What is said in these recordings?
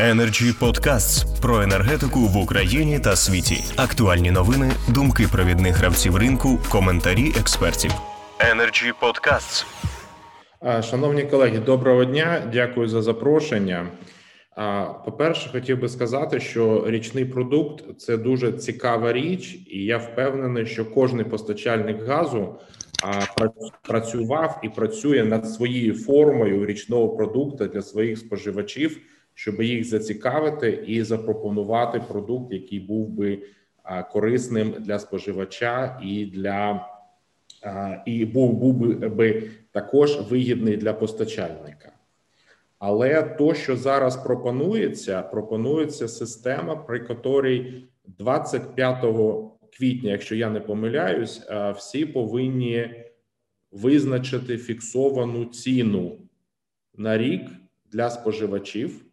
Energy Podcasts про енергетику в Україні та світі. Актуальні новини, думки провідних гравців ринку, коментарі експертів. Energy Podcasts. Шановні колеги, доброго дня. Дякую за запрошення. По-перше, хотів би сказати, що річний продукт це дуже цікава річ, і я впевнений, що кожний постачальник газу працював і працює над своєю формою річного продукту для своїх споживачів щоб їх зацікавити і запропонувати продукт, який був би корисним для споживача і для і був був би також вигідний для постачальника. Але то, що зараз пропонується, пропонується система, при котрій 25 квітня, якщо я не помиляюсь, всі повинні визначити фіксовану ціну на рік для споживачів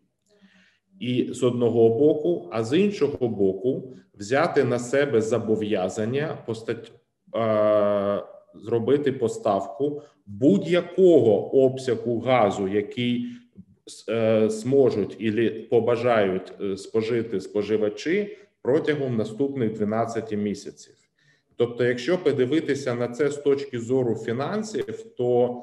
і з одного боку, а з іншого боку, взяти на себе зобов'язання постать, зробити поставку будь-якого обсягу газу, який е, зможуть і побажають е, спожити споживачі протягом наступних 12 місяців. Тобто, якщо подивитися на це з точки зору фінансів, то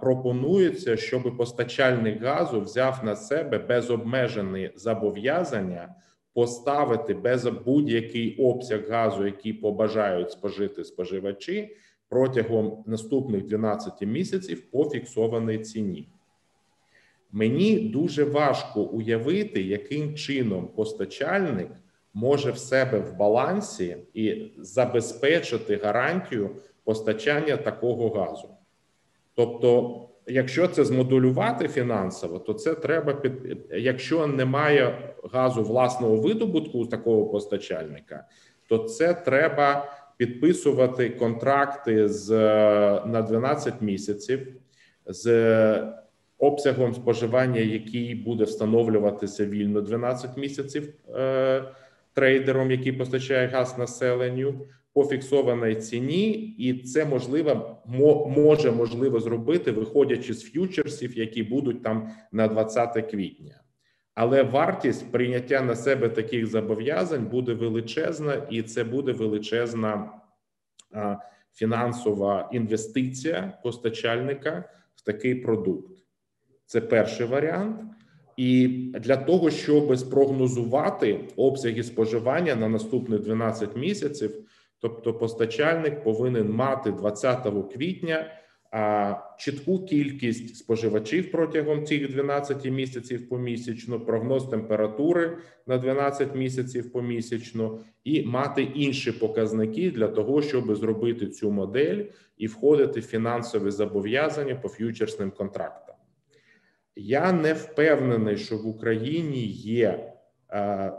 пропонується, щоб постачальник газу взяв на себе безобмежені зобов'язання поставити без будь-який обсяг газу, який побажають спожити споживачі протягом наступних 12 місяців по фіксованій ціні. Мені дуже важко уявити, яким чином постачальник може в себе в балансі і забезпечити гарантію постачання такого газу. Тобто, якщо це змодулювати фінансово, то це треба під якщо немає газу власного видобутку у такого постачальника, то це треба підписувати контракти з на 12 місяців з обсягом споживання, який буде встановлюватися вільно 12 місяців е, трейдером, який постачає газ населенню по фіксованій ціні, і це можливо може можливо зробити, виходячи з ф'ючерсів, які будуть там на 20 квітня. Але вартість прийняття на себе таких зобов'язань буде величезна, і це буде величезна фінансова інвестиція постачальника в такий продукт. Це перший варіант. І для того, щоб спрогнозувати обсяги споживання на наступні 12 місяців, Тобто, постачальник повинен мати 20 квітня а, чітку кількість споживачів протягом цих 12 місяців помісячно, прогноз температури на 12 місяців помісячно, і мати інші показники для того, щоб зробити цю модель і входити в фінансові зобов'язання по ф'ючерсним контрактам. Я не впевнений, що в Україні є. А,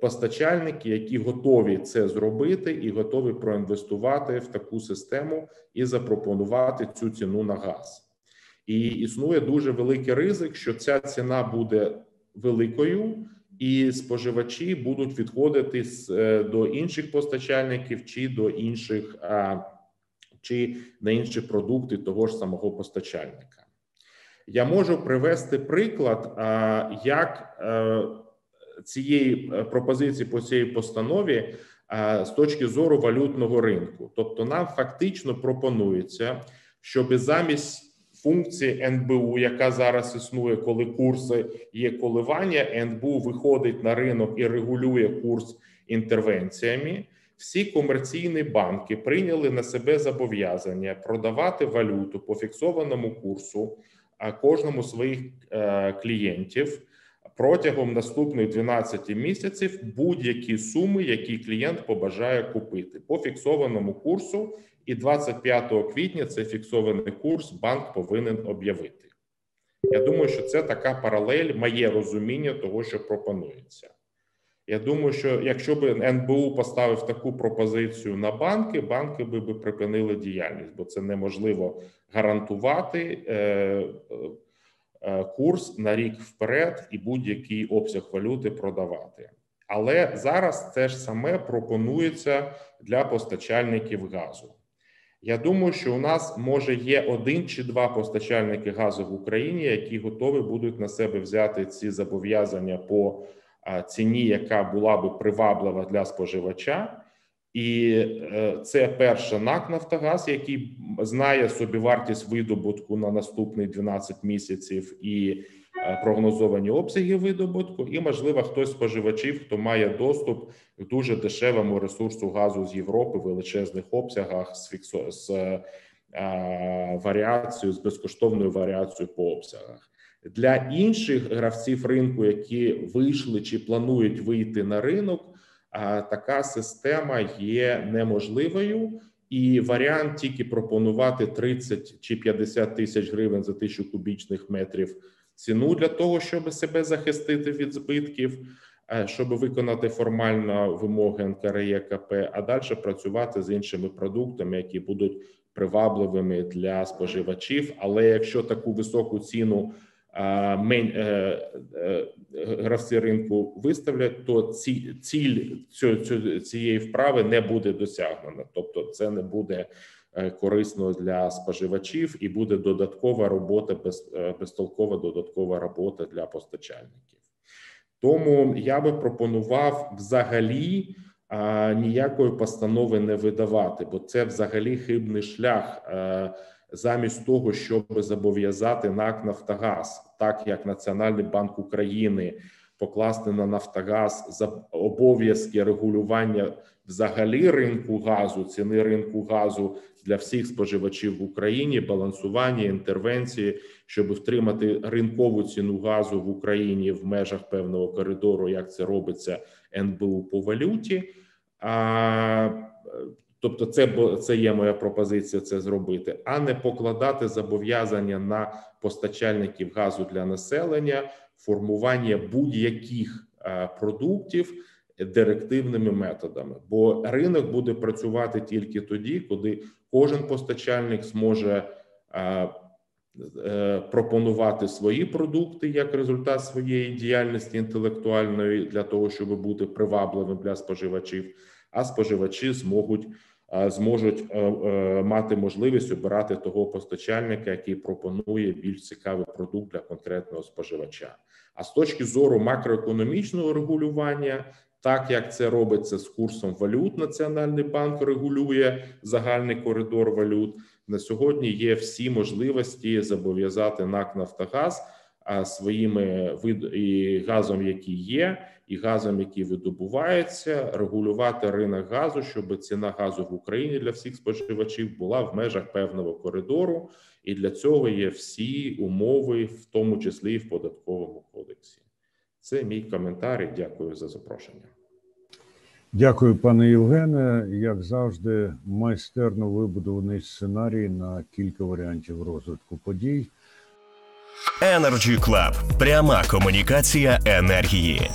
постачальники, які готові це зробити, і готові проінвестувати в таку систему і запропонувати цю ціну на газ. І існує дуже великий ризик, що ця ціна буде великою, і споживачі будуть відходити е, до інших постачальників чи до інших чи на інші продукти того ж самого постачальника. Я можу привести приклад, як е, цієї е, пропозиції по цій постанові е, з точки зору валютного ринку. Тобто, нам фактично пропонується, щоб замість функції НБУ, яка зараз існує, коли курси є коливання, НБУ виходить на ринок і регулює курс інтервенціями. Всі комерційні банки прийняли на себе зобов'язання продавати валюту по фіксованому курсу кожному своїх е, клієнтів протягом наступних 12 місяців будь-які суми, які клієнт побажає купити по фіксованому курсу, і 25 квітня цей фіксований курс банк повинен об'явити. Я думаю, що це така паралель, моє розуміння того, що пропонується. Я думаю, що якщо б НБУ поставив таку пропозицію на банки, банки би припинили діяльність, бо це неможливо гарантувати. Е, Е, курс на рік вперед і будь-який обсяг валюти продавати. Але зараз те ж саме пропонується для постачальників газу. Я думаю, що у нас може є один чи два постачальники газу в Україні, які готові будуть на себе взяти ці зобов'язання по ціні, яка була би приваблива для споживача. І е, це перше НАК Нафтогаз, який знає собі вартість видобутку на наступний 12 місяців і е, прогнозовані обсяги видобутку, і можливо хтось з споживачів, хто має доступ к дуже дешевому ресурсу газу з Європи в величезних обсягах з фіксо з е, варіацією з безкоштовною варіацією по обсягах. Для інших гравців ринку, які вийшли чи планують вийти на ринок, така система є неможливою, і варіант тільки пропонувати 30 чи 50 тисяч гривень за тисячу кубічних метрів ціну для того, щоб себе захистити від збитків, е, щоб виконати формально вимоги НКРЕКП, а далі працювати з іншими продуктами, які будуть привабливими для споживачів. Але якщо таку високу ціну гравці ринку виставлять, то ці ціль цієї вправи не буде досягнена, тобто це не буде е, корисно для споживачів і буде додаткова робота, без, е, безтолкова додаткова робота для постачальників. Тому я би пропонував взагалі а, ніякої постанови не видавати, бо це взагалі хибний шлях. Е, замість того, щоб зобов'язати НАК Нафтогаз, так як Національний банк України покласти на Нафтогаз за обов'язки регулювання взагалі ринку газу, ціни ринку газу для всіх споживачів в Україні, балансування інтервенції, щоб втримати ринкову ціну газу в Україні в межах певного коридору, як це робиться НБУ по валюті. А Тобто, це це є моя пропозиція це зробити, а не покладати зобов'язання на постачальників газу для населення, формування будь-яких продуктів директивними методами. Бо ринок буде працювати тільки тоді, коли кожен постачальник зможе е, пропонувати свої продукти як результат своєї діяльності інтелектуальної для того, щоб бути привабливим для споживачів. А споживачі зможуть зможуть е, е, мати можливість обирати того постачальника, який пропонує більш цікавий продукт для конкретного споживача. А з точки зору макроекономічного регулювання, так як це робиться з курсом валют, Національний банк регулює загальний коридор валют. На сьогодні є всі можливості зобов'язати НАК Нафтогаз своїми вид і газом, який є, і газом, який видобувається, регулювати ринок газу, щоб ціна газу в Україні для всіх споживачів була в межах певного коридору, і для цього є всі умови, в тому числі і в податковому кодексі. Це мій коментар. і Дякую за запрошення. Дякую, пане Євгене. Як завжди, майстерно вибудований сценарій на кілька варіантів розвитку подій. Energy Club. пряма комунікація енергії.